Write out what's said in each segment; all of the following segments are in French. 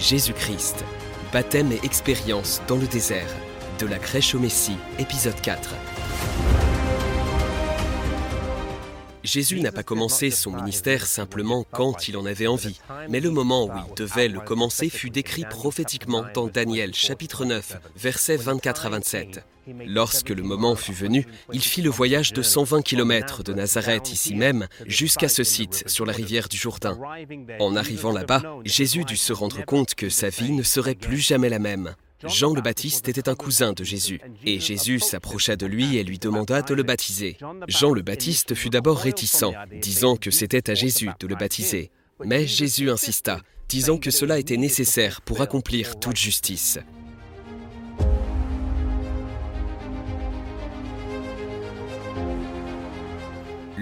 Jésus-Christ. Baptême et expérience dans le désert. De la crèche au Messie, épisode 4. Jésus n'a pas commencé son ministère simplement quand il en avait envie, mais le moment où il devait le commencer fut décrit prophétiquement dans Daniel chapitre 9, versets 24 à 27. Lorsque le moment fut venu, il fit le voyage de 120 km de Nazareth ici même jusqu'à ce site sur la rivière du Jourdain. En arrivant là-bas, Jésus dut se rendre compte que sa vie ne serait plus jamais la même. Jean le Baptiste était un cousin de Jésus, et Jésus s'approcha de lui et lui demanda de le baptiser. Jean le Baptiste fut d'abord réticent, disant que c'était à Jésus de le baptiser. Mais Jésus insista, disant que cela était nécessaire pour accomplir toute justice.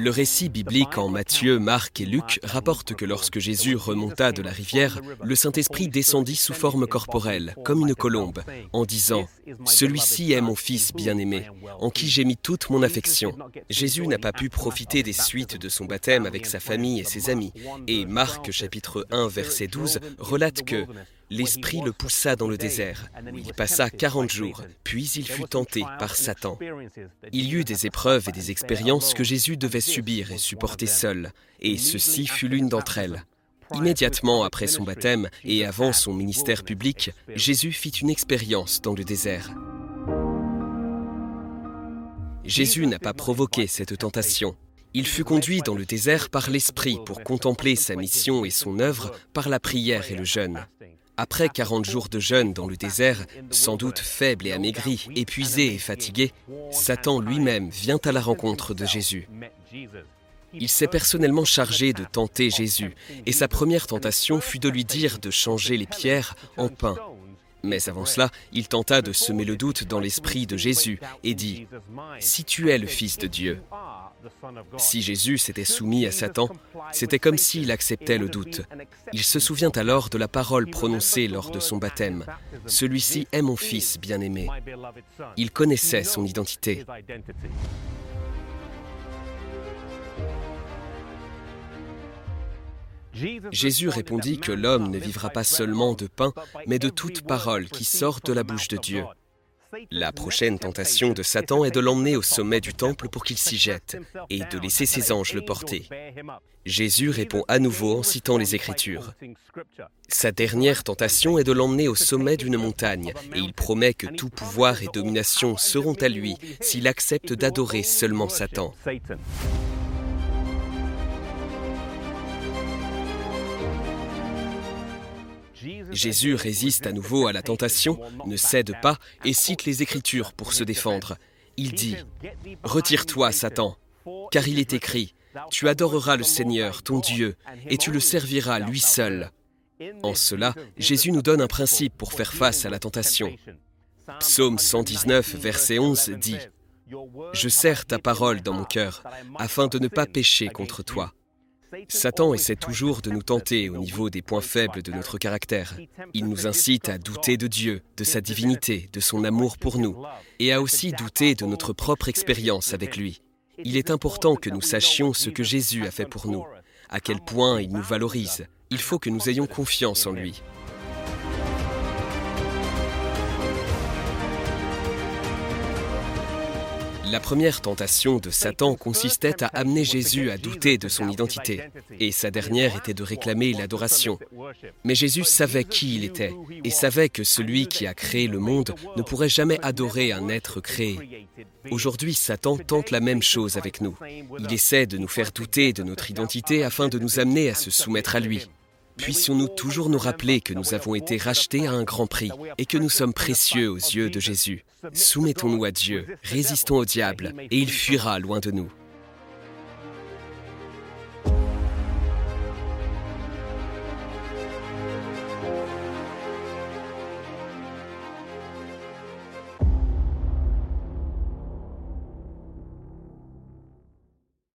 Le récit biblique en Matthieu, Marc et Luc rapporte que lorsque Jésus remonta de la rivière, le Saint-Esprit descendit sous forme corporelle, comme une colombe, en disant ⁇ Celui-ci est mon Fils bien-aimé, en qui j'ai mis toute mon affection ⁇ Jésus n'a pas pu profiter des suites de son baptême avec sa famille et ses amis, et Marc chapitre 1 verset 12 relate que l'Esprit le poussa dans le désert, où il passa quarante jours, puis il fut tenté par Satan. Il y eut des épreuves et des expériences que Jésus devait subir et supporter seul, et ceci fut l'une d'entre elles. Immédiatement après son baptême et avant son ministère public, Jésus fit une expérience dans le désert. Jésus n'a pas provoqué cette tentation. Il fut conduit dans le désert par l'Esprit pour contempler sa mission et son œuvre par la prière et le jeûne. Après 40 jours de jeûne dans le désert, sans doute faible et amaigri, épuisé et fatigué, Satan lui-même vient à la rencontre de Jésus. Il s'est personnellement chargé de tenter Jésus, et sa première tentation fut de lui dire de changer les pierres en pain. Mais avant cela, il tenta de semer le doute dans l'esprit de Jésus et dit, Si tu es le Fils de Dieu, si Jésus s'était soumis à Satan, c'était comme s'il acceptait le doute. Il se souvient alors de la parole prononcée lors de son baptême. Celui-ci est mon Fils bien-aimé. Il connaissait son identité. Jésus répondit que l'homme ne vivra pas seulement de pain, mais de toute parole qui sort de la bouche de Dieu. La prochaine tentation de Satan est de l'emmener au sommet du temple pour qu'il s'y jette et de laisser ses anges le porter. Jésus répond à nouveau en citant les Écritures. Sa dernière tentation est de l'emmener au sommet d'une montagne et il promet que tout pouvoir et domination seront à lui s'il accepte d'adorer seulement Satan. Jésus résiste à nouveau à la tentation, ne cède pas et cite les Écritures pour se défendre. Il dit ⁇ Retire-toi, Satan, car il est écrit, Tu adoreras le Seigneur, ton Dieu, et tu le serviras lui seul. En cela, Jésus nous donne un principe pour faire face à la tentation. Psaume 119, verset 11 dit ⁇ Je serre ta parole dans mon cœur, afin de ne pas pécher contre toi. Satan essaie toujours de nous tenter au niveau des points faibles de notre caractère. Il nous incite à douter de Dieu, de sa divinité, de son amour pour nous, et à aussi douter de notre propre expérience avec lui. Il est important que nous sachions ce que Jésus a fait pour nous, à quel point il nous valorise. Il faut que nous ayons confiance en lui. La première tentation de Satan consistait à amener Jésus à douter de son identité, et sa dernière était de réclamer l'adoration. Mais Jésus savait qui il était, et savait que celui qui a créé le monde ne pourrait jamais adorer un être créé. Aujourd'hui, Satan tente la même chose avec nous. Il essaie de nous faire douter de notre identité afin de nous amener à se soumettre à lui. Puissions-nous toujours nous rappeler que nous avons été rachetés à un grand prix et que nous sommes précieux aux yeux de Jésus. Soumettons-nous à Dieu, résistons au diable, et il fuira loin de nous.